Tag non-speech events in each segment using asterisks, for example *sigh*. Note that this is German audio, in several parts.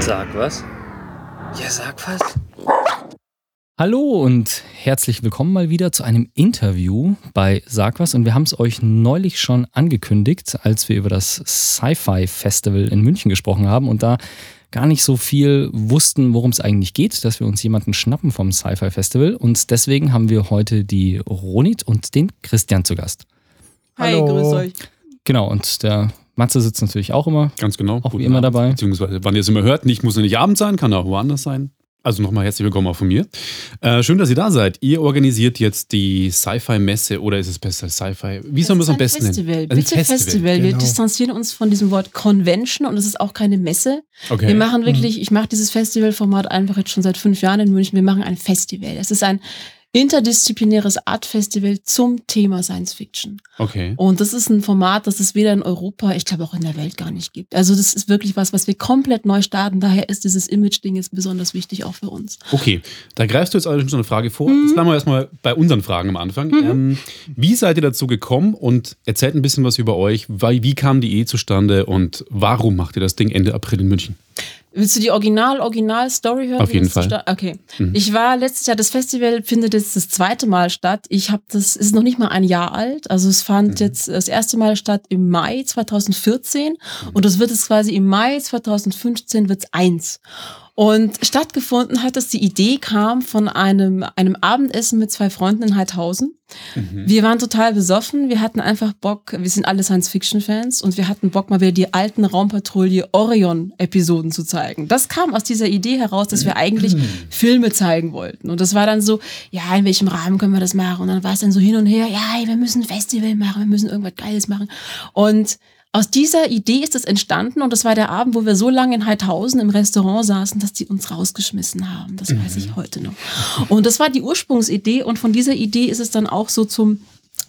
Sag was? Ja, sag was. Hallo und herzlich willkommen mal wieder zu einem Interview bei Sag was. Und wir haben es euch neulich schon angekündigt, als wir über das Sci-Fi Festival in München gesprochen haben und da gar nicht so viel wussten, worum es eigentlich geht, dass wir uns jemanden schnappen vom Sci-Fi Festival. Und deswegen haben wir heute die Ronit und den Christian zu Gast. Hi, Hallo. grüß euch. Genau, und der Matze sitzt natürlich auch immer. Ganz genau. Auch wie immer Abend, dabei. Beziehungsweise, wann ihr es immer hört, nicht muss ja nicht Abend sein, kann auch woanders sein. Also nochmal herzlich willkommen auch von mir. Äh, schön, dass ihr da seid. Ihr organisiert jetzt die Sci-Fi-Messe oder ist es besser Sci-Fi? Wie soll man es am besten Festival. nennen? Bitte Festival. Wir genau. distanzieren uns von diesem Wort Convention und es ist auch keine Messe. Okay. Wir machen wirklich, ich mache dieses Festivalformat einfach jetzt schon seit fünf Jahren in München. Wir machen ein Festival. Es ist ein interdisziplinäres Art-Festival zum Thema Science Fiction. okay. Und das ist ein Format, das es weder in Europa, ich glaube auch in der Welt gar nicht gibt. Also das ist wirklich was, was wir komplett neu starten. Daher ist dieses Image-Ding jetzt besonders wichtig auch für uns. Okay, da greifst du jetzt allerdings schon eine Frage vor. Mhm. Jetzt bleiben wir erstmal bei unseren Fragen am Anfang. Ähm, wie seid ihr dazu gekommen und erzählt ein bisschen was über euch? Wie, wie kam die Ehe zustande und warum macht ihr das Ding Ende April in München? Willst du die Original-Original-Story hören? Auf jeden Fall. Okay. Mhm. Ich war letztes Jahr, das Festival findet jetzt das zweite Mal statt. Ich habe das, ist noch nicht mal ein Jahr alt. Also es fand Mhm. jetzt das erste Mal statt im Mai 2014 und das wird es quasi im Mai 2015 wird's eins. Und stattgefunden hat es, die Idee kam von einem, einem Abendessen mit zwei Freunden in Heidhausen. Wir waren total besoffen. Wir hatten einfach Bock, wir sind alle Science-Fiction-Fans und wir hatten Bock, mal wieder die alten Raumpatrouille Orion-Episoden zu zeigen. Das kam aus dieser Idee heraus, dass wir eigentlich Filme zeigen wollten. Und das war dann so, ja, in welchem Rahmen können wir das machen? Und dann war es dann so hin und her, ja, wir müssen ein Festival machen, wir müssen irgendwas Geiles machen. Und aus dieser Idee ist es entstanden und das war der Abend, wo wir so lange in Heidhausen im Restaurant saßen, dass die uns rausgeschmissen haben. Das weiß ich heute noch. Und das war die Ursprungsidee und von dieser Idee ist es dann auch so zum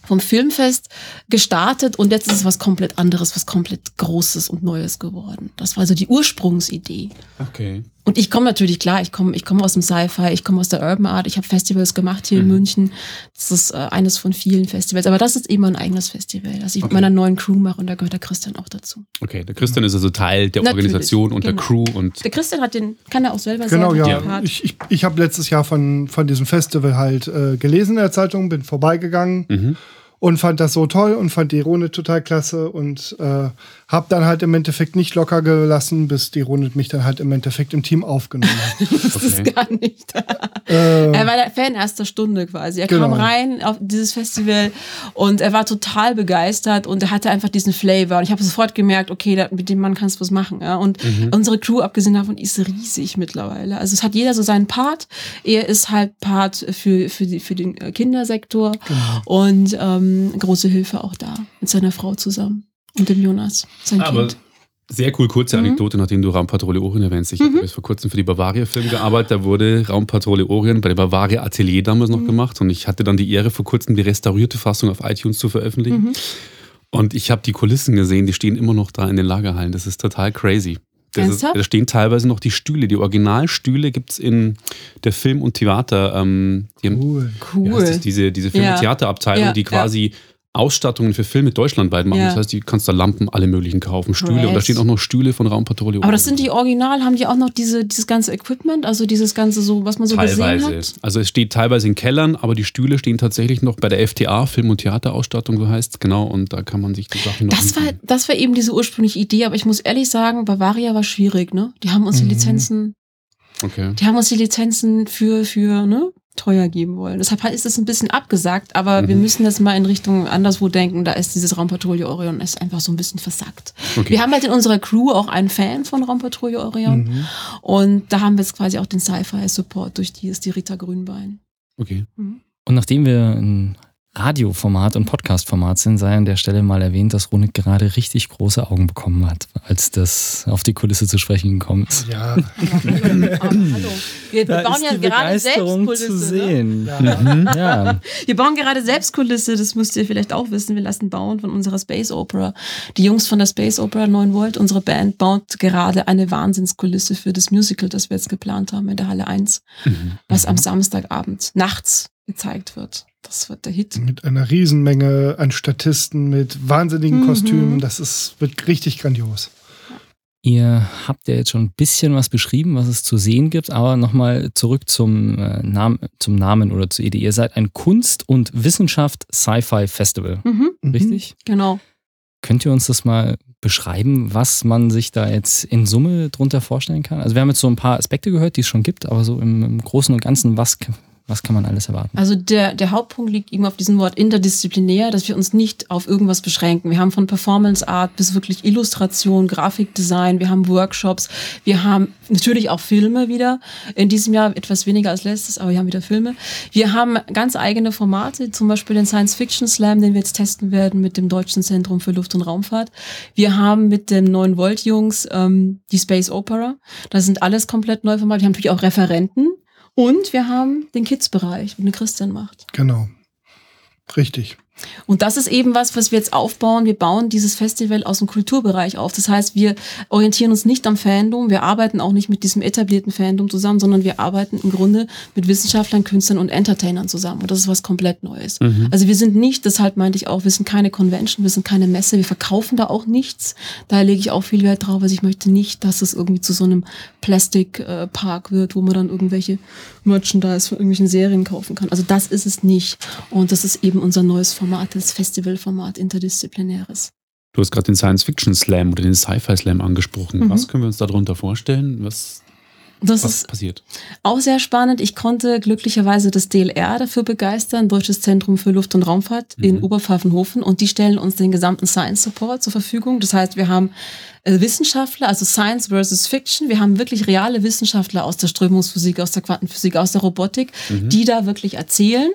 vom Filmfest gestartet und jetzt ist es was komplett anderes, was komplett Großes und Neues geworden. Das war so die Ursprungsidee. Okay. Und ich komme natürlich, klar, ich komme ich komme aus dem Sci-Fi, ich komme aus der Urban Art, ich habe Festivals gemacht hier in München. Das ist äh, eines von vielen Festivals, aber das ist eben ein eigenes Festival, das ich mit Okay. meiner neuen Crew mache und da gehört der Christian auch dazu. Okay, der Christian ist also Teil der Natürlich, Organisation und der genau. Crew und Der Christian hat den, kann er auch selber Genau, sagen, ja. den Part. Ich, ich, ich habe letztes Jahr von, von diesem Festival halt äh, gelesen in der Zeitung, bin vorbeigegangen Mhm. Und fand das so toll und fand die Rune total klasse und äh, habe dann halt im Endeffekt nicht locker gelassen, bis die Rune mich dann halt im Endeffekt im Team aufgenommen hat. *laughs* Das ist Okay. gar nicht. Äh, Er war der Fan erster Stunde quasi. Er Genau. kam rein auf dieses Festival und er war total begeistert und er hatte einfach diesen Flavor. Und ich habe sofort gemerkt, okay, da, mit dem Mann kannst du was machen. Ja? Und Mhm. unsere Crew, abgesehen davon, ist riesig mittlerweile. Also es hat jeder so seinen Part. Er ist halt Part für, für, die, für den äh, Kindersektor Genau. und ähm, große Hilfe auch da mit seiner Frau zusammen und dem Jonas, sein Aber Kind. Sehr cool, kurze Anekdote, nachdem du Raumpatrouille Orient erwähnst. Ich habe bis vor kurzem für die Bavaria-Film gearbeitet. Da wurde Raumpatrouille Orient bei der Bavaria Atelier damals noch gemacht und ich hatte dann die Ehre, vor kurzem die restaurierte Fassung auf iTunes zu veröffentlichen. Und ich habe die Kulissen gesehen, die stehen immer noch da in den Lagerhallen. Das ist total crazy. Ist, da stehen teilweise noch die Stühle. Die Originalstühle gibt es in der Film- und Theater. Ähm, die haben, cool. Cool. diese, diese Film- Ja. und Theaterabteilung, Ja, die quasi Ausstattungen für Filme deutschlandweit machen. Ja. Das heißt, du kannst da Lampen, alle möglichen kaufen, Stühle. Und da stehen auch noch Stühle von Raumpatrouille. Aber das sind die Original, haben die auch noch diese, dieses ganze Equipment, also dieses ganze so, was man so gesehen Teilweise. hat? Also es steht teilweise in Kellern, aber die Stühle stehen tatsächlich noch bei der FTA, Film- und Theaterausstattung, so heißt genau. Und da kann man sich die Sachen noch Das war, das war eben diese ursprüngliche Idee, aber ich muss ehrlich sagen, Bavaria war schwierig, ne? Die haben uns die Mhm. Lizenzen, Okay. die haben uns die Lizenzen für, für, ne? Teuer geben wollen. Deshalb ist es ein bisschen abgesagt, aber Mhm. wir müssen das mal in Richtung anderswo denken. Da ist dieses Raumpatrouille Orion ist einfach so ein bisschen versackt. Okay. Wir haben halt in unserer Crew auch einen Fan von Raumpatrouille Orion Mhm. und da haben wir jetzt quasi auch den Sci-Fi-Support durch die ist die Rita Grünbein. okay. Und nachdem wir ein Radioformat und Podcastformat sind, sei an der Stelle mal erwähnt, dass Ronik gerade richtig große Augen bekommen hat, als das auf die Kulisse zu sprechen gekommen ist. Ja, *laughs* Hallo. Wir bauen ja gerade Selbstkulisse. Ne? sehen. Ja. Mhm, ja. Wir bauen gerade Selbstkulisse, das müsst ihr vielleicht auch wissen. Wir lassen bauen von unserer Space Opera. Die Jungs von der Space Opera 9 Volt, unsere Band, baut gerade eine Wahnsinnskulisse für das Musical, das wir jetzt geplant haben in der Halle 1, was am Samstagabend nachts gezeigt wird. Das wird der Hit. mit einer Riesenmenge an Statisten, mit wahnsinnigen Mhm. Kostümen. Das ist, wird richtig grandios. Ihr habt ja jetzt schon ein bisschen was beschrieben, was es zu sehen gibt, aber nochmal zurück zum, äh, Namen, zum Namen oder zur Idee. Ihr seid ein Kunst- und Wissenschaft-Sci-Fi-Festival, Mhm, Mhm. richtig? genau. Könnt ihr uns das mal beschreiben, was man sich da jetzt in Summe drunter vorstellen kann? Also wir haben jetzt so ein paar Aspekte gehört, die es schon gibt, aber so im, im Großen und Ganzen, was, was kann man alles erwarten? Also der, der Hauptpunkt liegt eben auf diesem Wort interdisziplinär, dass wir uns nicht auf irgendwas beschränken. Wir haben von Performance Art bis wirklich Illustration, Grafikdesign, wir haben Workshops, wir haben natürlich auch Filme wieder. In diesem Jahr etwas weniger als letztes, aber wir haben wieder Filme. Wir haben ganz eigene Formate, zum Beispiel den Science Fiction Slam, den wir jetzt testen werden mit dem Deutschen Zentrum für Luft- und Raumfahrt. Wir haben mit den neuen Volt-Jungs ähm, die Space Opera. Das sind alles komplett neue Formate. Wir haben natürlich auch Referenten. Und wir haben den Kids-Bereich, den Christian macht. Genau. Richtig. Und das ist eben was, was wir jetzt aufbauen. Wir bauen dieses Festival aus dem Kulturbereich auf. Das heißt, wir orientieren uns nicht am Fandom. Wir arbeiten auch nicht mit diesem etablierten Fandom zusammen, sondern wir arbeiten im Grunde mit Wissenschaftlern, Künstlern und Entertainern zusammen. Und das ist was komplett Neues. Also wir sind nicht, deshalb meinte ich auch, wir sind keine Convention, wir sind keine Messe, wir verkaufen da auch nichts. Da lege ich auch viel Wert drauf. Also ich möchte nicht, dass es irgendwie zu so einem Plastic-Park wird, wo man dann irgendwelche Merchandise von irgendwelchen Serien kaufen kann. Also das ist es nicht. Und das ist eben unser neues Format, das Festivalformat interdisziplinäres. Du hast gerade den Science Fiction Slam oder den Sci-Fi Slam angesprochen. Mhm. Was können wir uns darunter vorstellen? Was, Das was ist passiert? auch sehr spannend. Ich konnte glücklicherweise das DLR dafür begeistern, Deutsches Zentrum für Luft- und Raumfahrt in Mhm. Oberpfaffenhofen. Und die stellen uns den gesamten Science Support zur Verfügung. Das heißt, wir haben Wissenschaftler, also Science versus Fiction. Wir haben wirklich reale Wissenschaftler aus der Strömungsphysik, aus der Quantenphysik, aus der Robotik, Mhm. die da wirklich erzählen,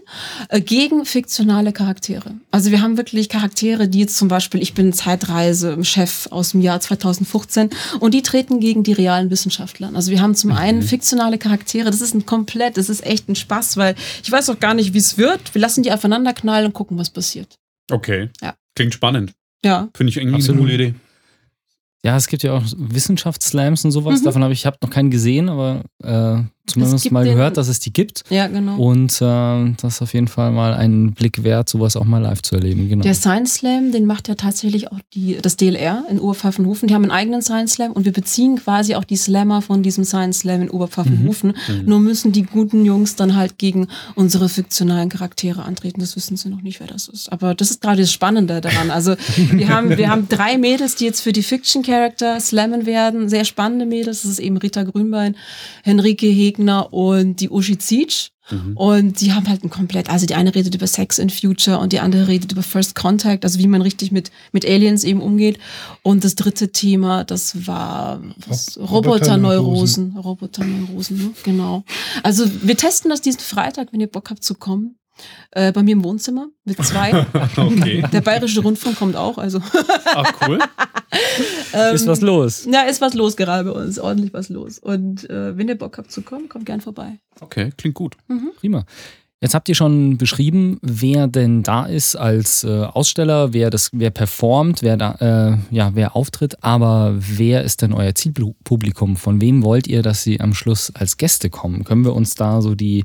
äh, gegen fiktionale Charaktere. Also wir haben wirklich Charaktere, die jetzt zum Beispiel, ich bin Zeitreise-Chef aus dem Jahr 2015 und die treten gegen die realen Wissenschaftler. Also wir haben zum einen fiktionale Charaktere, das ist ein komplett, das ist echt ein Spaß, weil ich weiß auch gar nicht, wie es wird. Wir lassen die aufeinander knallen und gucken, was passiert. Okay. Ja. Klingt spannend. Ja. Finde ich irgendwie Absolut. eine coole Idee. Ja, es gibt ja auch Wissenschaftsslams und sowas. Mhm. Davon habe ich, ich habe noch keinen gesehen, aber äh, zumindest mal gehört, dass es die gibt. Ja, genau. Und äh, das ist auf jeden Fall mal ein Blick wert, sowas auch mal live zu erleben. Genau. Der Science Slam, den macht ja tatsächlich auch die, das DLR in Oberpfaffenhofen. Die haben einen eigenen Science Slam und wir beziehen quasi auch die Slammer von diesem Science Slam in Oberpfaffenhofen. Mhm. Nur müssen die guten Jungs dann halt gegen unsere fiktionalen Charaktere antreten. Das wissen sie noch nicht, wer das ist. Aber das ist gerade das Spannende daran. Also wir haben, wir haben drei Mädels, die jetzt für die Fiction Character slammen werden. Sehr spannende Mädels. Das ist eben Rita Grünbein, Henrike Hegner und die Uschi Zietsch. Mhm. Und die haben halt ein komplett, also die eine redet über Sex in Future und die andere redet über First Contact, also wie man richtig mit, mit Aliens eben umgeht. Und das dritte Thema, das war was, Rob- Roboterneurosen. Roboterneurosen, ne? genau. Also wir testen das diesen Freitag, wenn ihr Bock habt zu kommen. Äh, bei mir im Wohnzimmer mit zwei. *laughs* Okay. Der Bayerische Rundfunk kommt auch, also. Ach, cool. ähm, ist was los. Ja, ist was los gerade bei uns, ordentlich was los. Und äh, wenn ihr Bock habt zu kommen, kommt gern vorbei. Okay, klingt gut. Prima. Jetzt habt ihr schon beschrieben, wer denn da ist als äh, Aussteller, wer das, wer performt, wer da, äh, ja, wer auftritt, aber wer ist denn euer Zielpublikum? Von wem wollt ihr, dass sie am Schluss als Gäste kommen? Können wir uns da so die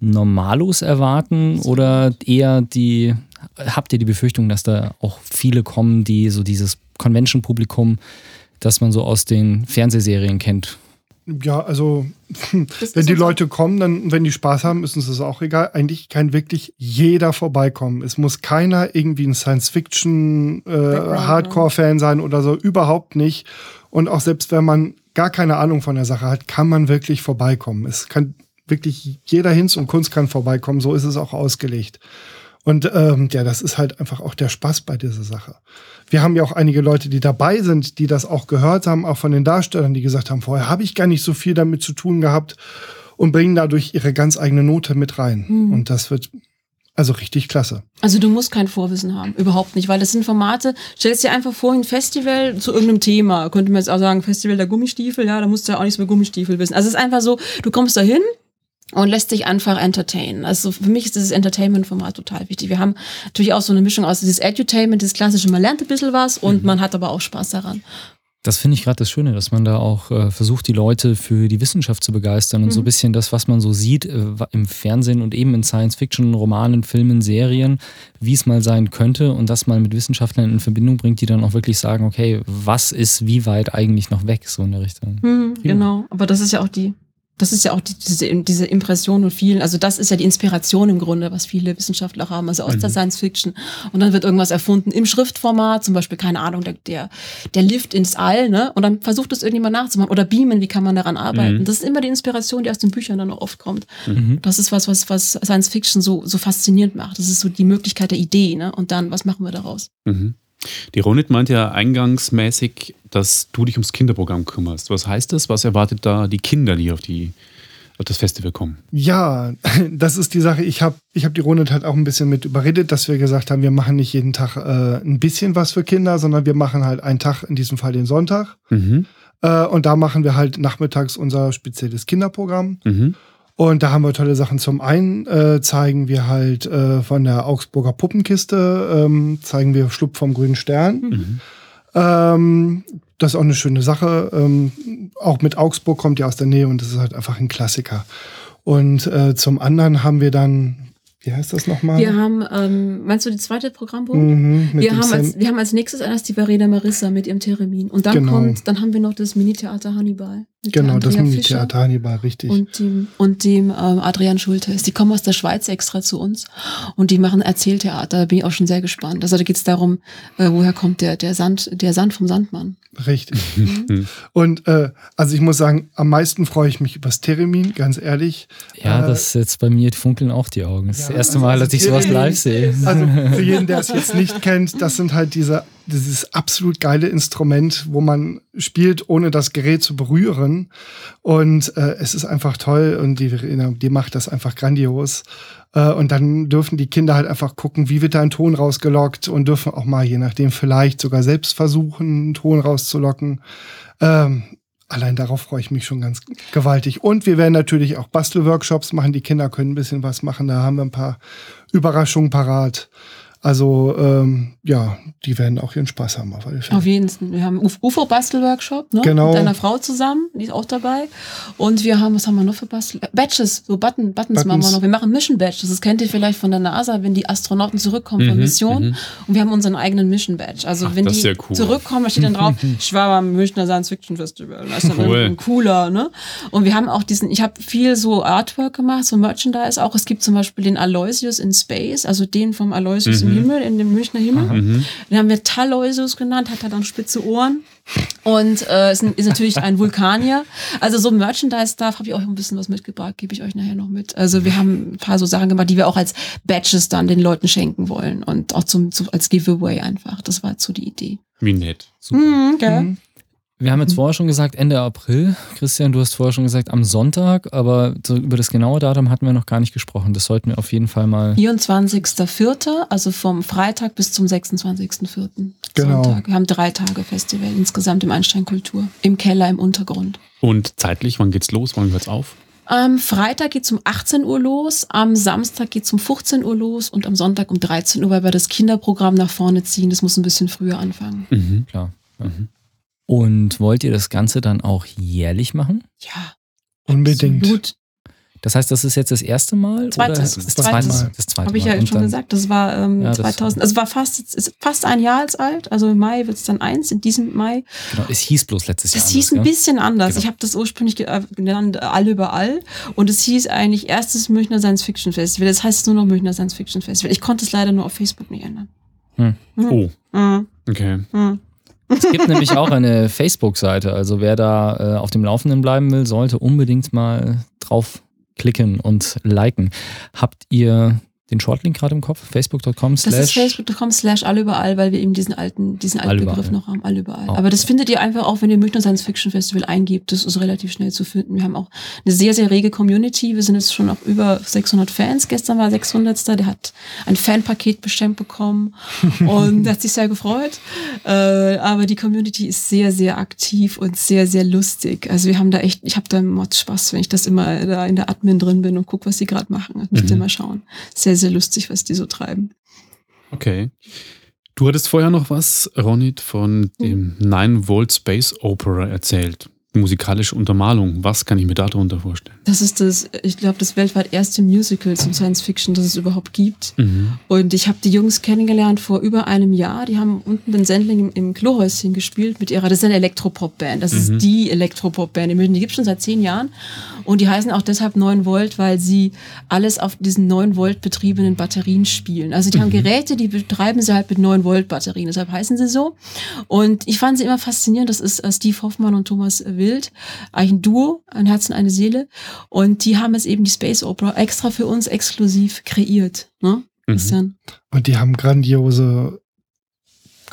Normalos erwarten oder eher die, habt ihr die Befürchtung, dass da auch viele kommen, die so dieses Convention-Publikum, das man so aus den Fernsehserien kennt? Ja, also wenn die Leute kommen, dann, wenn die Spaß haben, ist uns das auch egal. Eigentlich kann wirklich jeder vorbeikommen. Es muss keiner irgendwie ein Science-Fiction äh, Hardcore-Fan sein oder so, überhaupt nicht. Und auch selbst wenn man gar keine Ahnung von der Sache hat, kann man wirklich vorbeikommen. Es kann wirklich jeder Hinz und Kunst kann vorbeikommen. So ist es auch ausgelegt. Und ähm, ja, das ist halt einfach auch der Spaß bei dieser Sache. Wir haben ja auch einige Leute, die dabei sind, die das auch gehört haben, auch von den Darstellern, die gesagt haben, vorher habe ich gar nicht so viel damit zu tun gehabt und bringen dadurch ihre ganz eigene Note mit rein. Mhm. Und das wird also richtig klasse. Also du musst kein Vorwissen haben, überhaupt nicht, weil das sind Formate, stellst dir einfach vor, ein Festival zu irgendeinem Thema, könnte man jetzt auch sagen, Festival der Gummistiefel, ja, da musst du ja auch nichts über Gummistiefel wissen. Also es ist einfach so, du kommst da hin und lässt dich einfach entertainen. Also für mich ist dieses Entertainment-Format total wichtig. Wir haben natürlich auch so eine Mischung aus dieses Edutainment, das klassische, man lernt ein bisschen was und man hat aber auch Spaß daran. Das finde ich gerade das Schöne, dass man da auch äh, versucht, die Leute für die Wissenschaft zu begeistern und Mhm. so ein bisschen das, was man so sieht äh, im Fernsehen und eben in Science-Fiction, Romanen, Filmen, Serien, wie es mal sein könnte und das mal mit Wissenschaftlern in Verbindung bringt, die dann auch wirklich sagen, okay, was ist wie weit eigentlich noch weg, so in der Richtung. Hm, Prima. genau, aber das ist ja auch die, das ist ja auch die, diese, diese Impression und vielen, also das ist ja die Inspiration im Grunde, was viele Wissenschaftler auch haben, also aus der Science Fiction. Und dann wird irgendwas erfunden im Schriftformat, zum Beispiel, keine Ahnung, der, der, der Lift ins All, ne? Und dann versucht es irgendjemand nachzumachen. Oder Beamen, wie kann man daran arbeiten? Mhm. Das ist immer die Inspiration, die aus den Büchern dann auch oft kommt. Mhm. Das ist was, was, was Science Fiction so, so faszinierend macht. Das ist so die Möglichkeit der Idee, ne? Und dann, was machen wir daraus? Die Ronit meinte ja eingangsmäßig, dass du dich ums Kinderprogramm kümmerst. Was heißt das? Was erwartet da die Kinder, die auf, die, auf das Festival kommen? Ja, *laughs* das ist die Sache. Ich habe ich hab die Runde halt auch ein bisschen mit überredet, dass wir gesagt haben, wir machen nicht jeden Tag äh, ein bisschen was für Kinder, sondern wir machen halt einen Tag, in diesem Fall den Sonntag. Mhm. Äh, und da machen wir halt nachmittags unser spezielles Kinderprogramm. Mhm. Und da haben wir tolle Sachen. Zum einen äh, zeigen wir halt äh, von der Augsburger Puppenkiste, ähm, zeigen wir Schlupf vom grünen Stern. Mhm. Ähm, das ist auch eine schöne Sache. Ähm, auch mit Augsburg kommt ja aus der Nähe und das ist halt einfach ein Klassiker. Und äh, zum anderen haben wir dann, wie heißt das nochmal? Wir haben, ähm, meinst du die zweite Programmpunkt? Mhm, Wir haben, als, wir haben als nächstes erst die Verena Marissa mit ihrem Theremin. Und dann Genau. kommt, dann haben wir noch das Mini-Theater Hannibal. Mit genau, das Andrea Mini-Theater Hannibal, richtig. Und dem, und dem ähm, Adrian Schultes. Die kommen aus der Schweiz extra zu uns und die machen Erzähltheater. Da bin ich auch schon sehr gespannt. Also da geht es darum, äh, woher kommt der, der Sand, der Sand vom Sandmann. Richtig. *laughs* Mhm. Und äh, also ich muss sagen, am meisten freue ich mich übers Theremin, ganz ehrlich. Ja, Äh, das ist jetzt bei mir funkeln auch die Augen. Das ist Ja, das erste also- Mal, dass ich sowas live sehe. Also für jeden, der es *laughs* jetzt nicht kennt, das sind halt diese, dieses absolut geile Instrument, wo man spielt, ohne das Gerät zu berühren. Und äh, es ist einfach toll und die, die macht das einfach grandios. Äh, und dann dürfen die Kinder halt einfach gucken, wie wird da ein Ton rausgelockt und dürfen auch mal, je nachdem, vielleicht sogar selbst versuchen, einen Ton rauszulocken. Ähm, allein darauf freue ich mich schon ganz gewaltig. Und wir werden natürlich auch Bastelworkshops machen. Die Kinder können ein bisschen was machen. Da haben wir ein paar Überraschungen parat. Also ähm, ja, die werden auch ihren Spaß haben auf alle Fälle. Auf jeden Fall. Wir haben Uf- UFO-Bastel-Workshop ne? Genau. mit einer Frau zusammen, die ist auch dabei. Und wir haben, was haben wir noch für Bastel? äh, Badges, so Button, Buttons, machen wir Buttons. noch. Wir machen Mission Badge. Das kennt ihr vielleicht von der NASA, wenn die Astronauten zurückkommen von Mhm, Mission. mhm. Und wir haben unseren eigenen Mission Badge. Also Ach, wenn das die ist ja cool. zurückkommen, da steht dann drauf, ich war beim Münchner Science Fiction Festival. Das ist dann Cool. ein cooler, ne? Und wir haben auch diesen, ich habe viel so Artwork gemacht, so Merchandise auch. Es gibt zum Beispiel den Aloysius in Space, also den vom Aloysius im Himmel, in dem Münchner Himmel. Mhm. Den haben wir Taloysius genannt, hat er dann spitze Ohren. Und äh, ist, ist natürlich ein Vulkanier. Also so Merchandise-Stuff habe ich euch ein bisschen was mitgebracht, gebe ich euch nachher noch mit. Also wir haben ein paar so Sachen gemacht, die wir auch als Badges dann den Leuten schenken wollen und auch zum, zu, als Giveaway einfach. Das war so die Idee. Wie nett. Super. Mhm, gell? Mhm. Wir haben jetzt vorher schon gesagt, Ende April. Christian, du hast vorher schon gesagt, am Sonntag, aber so über das genaue Datum hatten wir noch gar nicht gesprochen. Das sollten wir auf jeden Fall mal. 24.04., also vom Freitag bis zum 26.04. Genau. Sonntag. Wir haben drei Tage Festival insgesamt im Einstein Kultur. Im Keller, im Untergrund. Und zeitlich, wann geht's los? Wann hört's auf? Am Freitag geht's um 18 Uhr los, am Samstag geht's um 15 Uhr los und am Sonntag um 13 Uhr, weil wir das Kinderprogramm nach vorne ziehen. Das muss ein bisschen früher anfangen. Mhm. Klar. Mhm. Und wollt ihr das Ganze dann auch jährlich machen? Ja, Unbedingt. absolut. Das heißt, das ist jetzt das erste Mal? Zweites. Oder das Zweites. zweite Mal. Das zweite Habe ich Mal. ja Und schon dann- gesagt. Das war ähm, Ja, das- 2000, also war fast, es ist fast ein Jahr als alt. Also im Mai wird's dann eins, in diesem Mai. Genau, es hieß bloß letztes Jahr. Das hieß ein anders, bisschen anders. Genau. Ich habe das ursprünglich äh, genannt, äh, all überall. Und es hieß eigentlich erstes Münchner Science Fiction Festival. Das heißt nur noch Münchner Science Fiction Festival. Ich konnte es leider nur auf Facebook nicht ändern. Oh, Mhm. okay. Mhm. Es gibt nämlich auch eine Facebook-Seite. Also wer da äh, auf dem Laufenden bleiben will, sollte unbedingt mal drauf klicken und liken. Habt ihr den Shortlink gerade im Kopf? Facebook.com Das ist slash. facebook.com slash all überall, weil wir eben diesen alten, diesen alten Allüberall. Begriff noch haben, all überall. Oh. Aber das findet ihr einfach auch, wenn ihr Münchner Science Fiction Festival eingibt. Das ist relativ schnell zu finden. Wir haben auch eine sehr, sehr rege Community. Wir sind jetzt schon auf über 600 Fans. Gestern war 600. Der hat ein Fanpaket bestimmt bekommen *laughs* und hat sich sehr gefreut. Äh, aber die Community ist sehr, sehr aktiv und sehr, sehr lustig. Also wir haben da echt, ich habe da Mod Spaß, wenn ich das immer da in der Admin drin bin und gucke, was sie gerade machen. Müsst ihr Mhm. mal schauen. Sehr, sehr lustig, was die so treiben. Okay. Du hattest vorher noch was, Ronit, von dem 9 Volt Space Opera erzählt. Musikalische Untermalung. Was kann ich mir darunter vorstellen? Das ist das, ich glaube, das weltweit erste Musical zum Science Fiction, das es überhaupt gibt. Und ich habe die Jungs kennengelernt vor über einem Jahr. Die haben unten den Sendling im, im Klohäuschen gespielt mit ihrer, das ist eine Elektropop-Band. Das ist die Elektropop-Band in München. Die gibt schon seit zehn Jahren. Und die heißen auch deshalb 9 Volt, weil sie alles auf diesen 9 Volt betriebenen Batterien spielen. Also die haben Geräte, die betreiben sie halt mit 9 Volt Batterien. Deshalb heißen sie so. Und ich fand sie immer faszinierend. Das ist äh, Steve Hoffmann und Thomas Wild. Eigentlich ein Duo, ein Herz und eine Seele. Und die haben jetzt eben die Space Opera extra für uns exklusiv kreiert. Ne? Christian? Und die haben grandiose,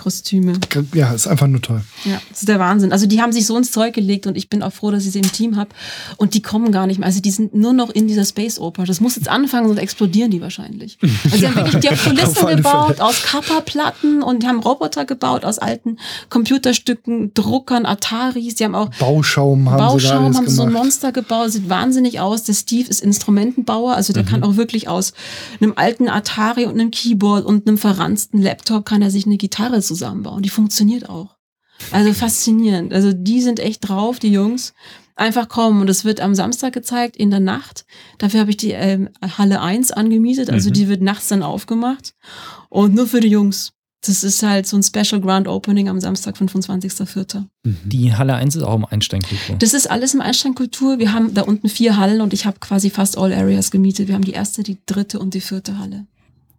Kostüme. ja, ist einfach nur toll. Ja, das ist der Wahnsinn. Also die haben sich so ins Zeug gelegt und ich bin auch froh, dass ich sie im Team habe. Und die kommen gar nicht mehr. Also die sind nur noch in dieser Space Opera. Das muss jetzt anfangen, sonst explodieren die wahrscheinlich. *laughs* Also die haben wirklich die haben Kulissen gebaut aus Kappa-Platten und die haben Roboter gebaut aus alten Computerstücken, Druckern, Ataris. Die haben auch Bauschaum haben sie Bauschaum alles haben sie so ein. Monster gebaut, sieht wahnsinnig aus. Der Steve ist Instrumentenbauer, also der Mhm. kann auch wirklich aus einem alten Atari und einem Keyboard und einem verranzten Laptop kann er sich eine Gitarre zusammenbauen. Die funktioniert auch. Also faszinierend. Also die sind echt drauf, die Jungs. Einfach kommen und es wird am Samstag gezeigt in der Nacht. Dafür habe ich die ähm, Halle 1 angemietet, also Mhm. die wird nachts dann aufgemacht und nur für die Jungs. Das ist halt so ein Special Grand Opening am Samstag, 25.04. Die Halle 1 ist auch im Einsteinkultur. Das ist alles im Einsteinkultur. Wir haben da unten vier Hallen und ich habe quasi fast all areas gemietet. Wir haben die erste, die dritte und die vierte Halle.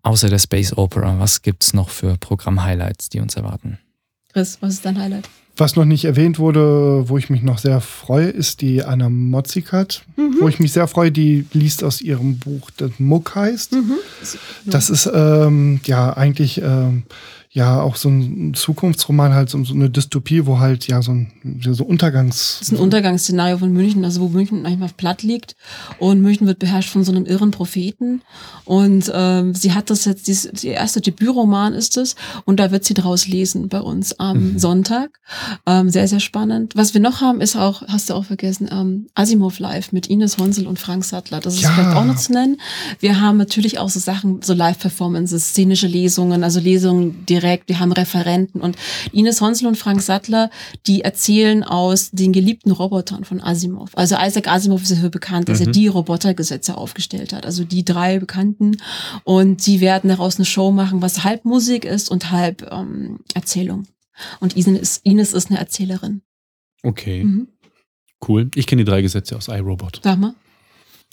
Außer der Space Opera, was gibt's noch für Programm-Highlights, die uns erwarten? Chris, was ist dein Highlight? Was noch nicht erwähnt wurde, wo ich mich noch sehr freue, ist die Anna Motzikat. Mhm. Wo ich mich sehr freue, die liest aus ihrem Buch, das Muck heißt. Mhm. Das ist ähm, ja eigentlich ähm, ja auch so ein Zukunftsroman, halt so, so eine Dystopie, wo halt ja so ein so Untergangs. Das ist ein Untergangsszenario von München, also wo München einfach platt liegt und München wird beherrscht von so einem irren Propheten und ähm, sie hat das jetzt, dies, die erste Debütroman ist es und da wird sie draus lesen bei uns am Sonntag. Ähm, sehr, sehr spannend. Was wir noch haben, ist auch, hast du auch vergessen, ähm, Asimov Live mit Ines Honsel und Frank Sattler. Das ist Ja. vielleicht auch noch zu nennen. Wir haben natürlich auch so Sachen, so Live-Performances, szenische Lesungen, also Lesungen direkt. Wir haben Referenten und Ines Honsel und Frank Sattler, die erzählen aus den geliebten Robotern von Asimov. Also Isaac Asimov ist dafür bekannt, dass er die Robotergesetze aufgestellt hat. Also die drei Bekannten. Und die werden daraus eine Show machen, was halb Musik ist und halb ähm, Erzählung. Und Ines ist, Ines ist eine Erzählerin. Okay, Mhm. cool. Ich kenne die drei Gesetze aus iRobot. Sag mal,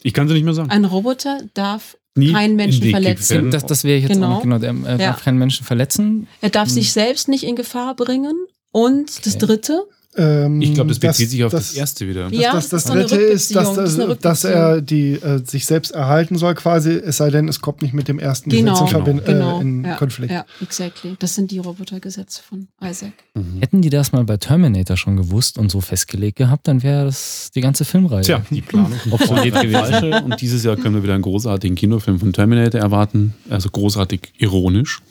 Ich kann sie nicht mehr sagen. ein Roboter darf Nie keinen Menschen verletzen. Das, das wäre jetzt Genau. auch noch, genau, der äh, Ja. darf keinen Menschen verletzen. Er darf sich selbst nicht in Gefahr bringen. Und das Okay. dritte, Ähm, Ich glaube, das bezieht sich auf das, erste wieder. Das, Ja, das, das eine dritte ist, dass, Rückbeziehung, das dass, dass er die, äh, sich selbst erhalten soll, quasi, es sei denn, es kommt nicht mit dem ersten Genau, Gesetz in, Verbind- genau. äh, in ja, Konflikt. Ja, exactly. Das sind die Robotergesetze von Isaac. Mhm. Hätten die das mal bei Terminator schon gewusst und so festgelegt gehabt, dann wäre das die ganze Filmreihe. Tja, die Planung Obsolet gewesen. Und dieses Jahr können wir wieder einen großartigen Kinofilm von Terminator erwarten. Also großartig ironisch.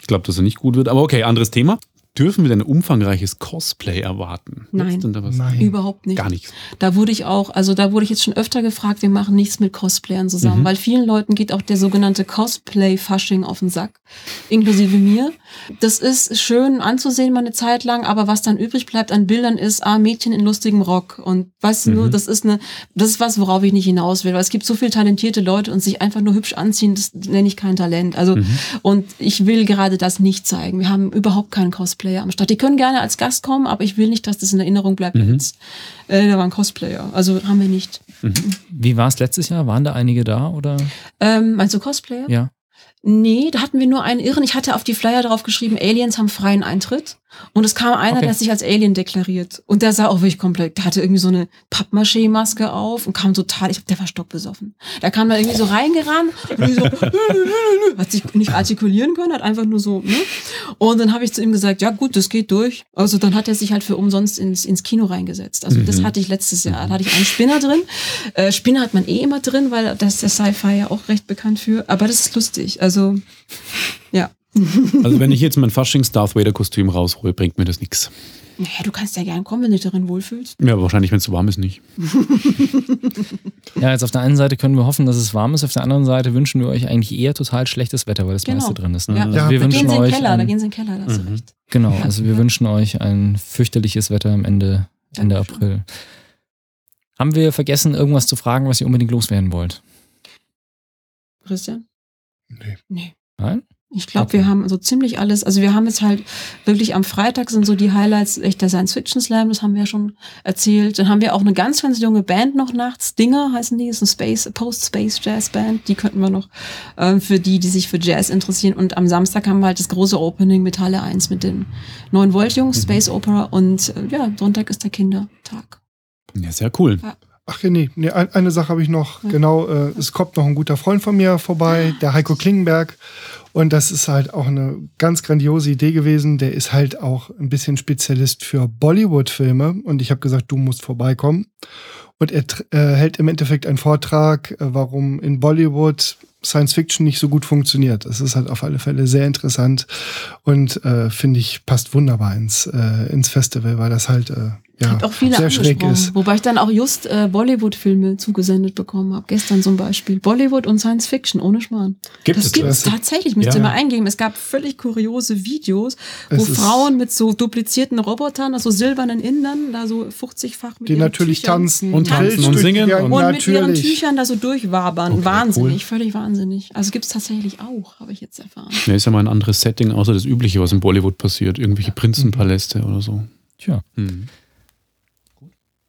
Ich glaube, dass er nicht gut wird. Aber okay, anderes Thema. Dürfen wir denn ein umfangreiches Cosplay erwarten? Nein. Denn da was? Nein. Überhaupt nicht. Gar nichts. Da wurde ich auch, also da wurde ich jetzt schon öfter gefragt, wir machen nichts mit Cosplayern zusammen, Mhm. weil vielen Leuten geht auch der sogenannte Cosplay-Fasching auf den Sack, inklusive mir. Das ist schön anzusehen mal eine Zeit lang, aber was dann übrig bleibt an Bildern ist, ah, Mädchen in lustigem Rock und weißt du nur, Mhm. das ist eine, das ist was, worauf ich nicht hinaus will, weil es gibt so viele talentierte Leute und sich einfach nur hübsch anziehen, das nenne ich kein Talent. Also, Mhm. und ich will gerade das nicht zeigen. Wir haben überhaupt keinen Cosplayer am Start. Die können gerne als Gast kommen, aber ich will nicht, dass das in Erinnerung bleibt Mhm. als, äh, da war ein Cosplayer. Also haben wir nicht. Wie war es letztes Jahr? Waren da einige da oder? Ähm, meinst du Cosplayer? Ja. Nee, da hatten wir nur einen Irren. Ich hatte auf die Flyer drauf geschrieben, Aliens haben freien Eintritt. Und es kam einer, Okay. der sich als Alien deklariert. Und der sah auch wirklich komplett, der hatte irgendwie so eine Pappmaché-Maske auf und kam total, ich, der war stockbesoffen. Der kam da irgendwie so reingerannt, irgendwie so, *laughs* hat sich nicht artikulieren können, hat einfach nur so, ne? Und dann habe ich zu ihm gesagt, ja gut, das geht durch. Also dann hat er sich halt für umsonst ins, ins Kino reingesetzt. Also das hatte ich letztes Jahr. Da hatte ich einen Spinner drin. Äh, Spinner hat man eh immer drin, weil das ist der Sci-Fi ja auch recht bekannt für. Aber das ist lustig. Also, ja. Also wenn ich jetzt mein Faschings Darth Vader Kostüm raushole, bringt mir das nichts. Naja, du kannst ja gern kommen, wenn du dich darin wohlfühlst. Ja, wahrscheinlich, wenn es zu warm ist, nicht. *laughs* Ja, jetzt auf der einen Seite können wir hoffen, dass es warm ist, auf der anderen Seite wünschen wir euch eigentlich eher total schlechtes Wetter, weil das Genau. meiste drin ist. Ne? Ja. Also Ja, wir da Da wünschen gehen sie in den euch Keller, da ein, gehen sie in den Keller, da hast du Mhm. recht. genau, also wir Ja. wünschen euch ein fürchterliches Wetter am Ende, Ende Dankeschön. April. Haben wir vergessen, irgendwas zu fragen, was ihr unbedingt loswerden wollt? Christian? Nee. Nee. Nein? Ich glaube, Okay. wir haben so ziemlich alles. Also wir haben jetzt halt wirklich am Freitag sind so die Highlights echt der Science Fiction Slam, das haben wir ja schon erzählt. Dann haben wir auch eine ganz, ganz junge Band noch nachts. Dinger heißen die, ist eine Space, Post-Space Jazz Band. Die könnten wir noch ähm, für die, die sich für Jazz interessieren. Und am Samstag haben wir halt das große Opening mit Halle 1 mit den 9 Volt Jungs, Space Opera. Und äh, ja, Sonntag ist der Kindertag. Ja, sehr cool. Ach ja, nee, nee ein, eine Sache habe ich noch. Ja. Genau, äh, es kommt noch ein guter Freund von mir vorbei, der Heiko Klingenberg. Und das ist halt auch eine ganz grandiose Idee gewesen. Der ist halt auch ein bisschen Spezialist für Bollywood-Filme. Und ich habe gesagt, du musst vorbeikommen. Und er äh, hält im Endeffekt einen Vortrag, äh, warum in Bollywood Science Fiction nicht so gut funktioniert. Das ist halt auf alle Fälle sehr interessant und äh, finde ich passt wunderbar ins, äh, ins Festival, weil das halt äh, ja, auch viele sehr schräg ist. Wobei ich dann auch just äh, Bollywood-Filme zugesendet bekommen habe. Gestern zum Beispiel. Bollywood und Science Fiction, ohne Schmarrn. Gibt das es gibt es tatsächlich, müsst Ja, ihr mal eingeben. Es gab völlig kuriose Videos, wo Frauen mit so duplizierten Robotern, also silbernen Indern, da so 50-fach mit die natürlich Tüchern tanzen Und tanzen und singen und- und mit ihren. Tüchern da so durchwabern. Okay, wahnsinnig, cool. völlig wahnsinnig. Also gibt es tatsächlich auch, habe ich jetzt erfahren. Ja, ist ja mal ein anderes Setting, außer das Übliche, was in Bollywood passiert. Irgendwelche Prinzenpaläste oder so. Tja. Hm.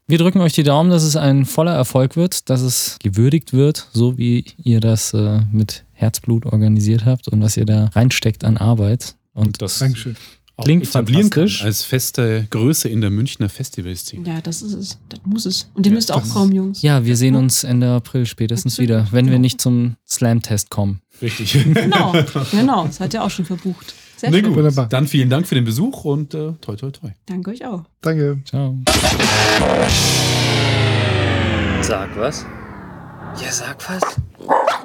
Wir drücken euch die Daumen, dass es ein voller Erfolg wird, dass es gewürdigt wird, so wie ihr das äh, mit Herzblut organisiert habt und was ihr da reinsteckt an Arbeit. Und das Dankeschön. Klingt etablieren kann fantastisch. als feste Größe in der Münchner Festivalszene. Ja, das ist es. Das muss es. Und ihr Ja, müsst auch kommen, Jungs. ja, wir sehen uns Ende April spätestens wieder, wenn wir Genau. nicht zum Slam-Test kommen. Richtig. Genau, *laughs* genau. Das hat ja auch schon verbucht. Sehr Na schön. gut, Wunderbar. dann vielen Dank für den Besuch und äh, toi toi toi. Danke euch auch. Danke. Ciao. Sag was? Ja, sag was.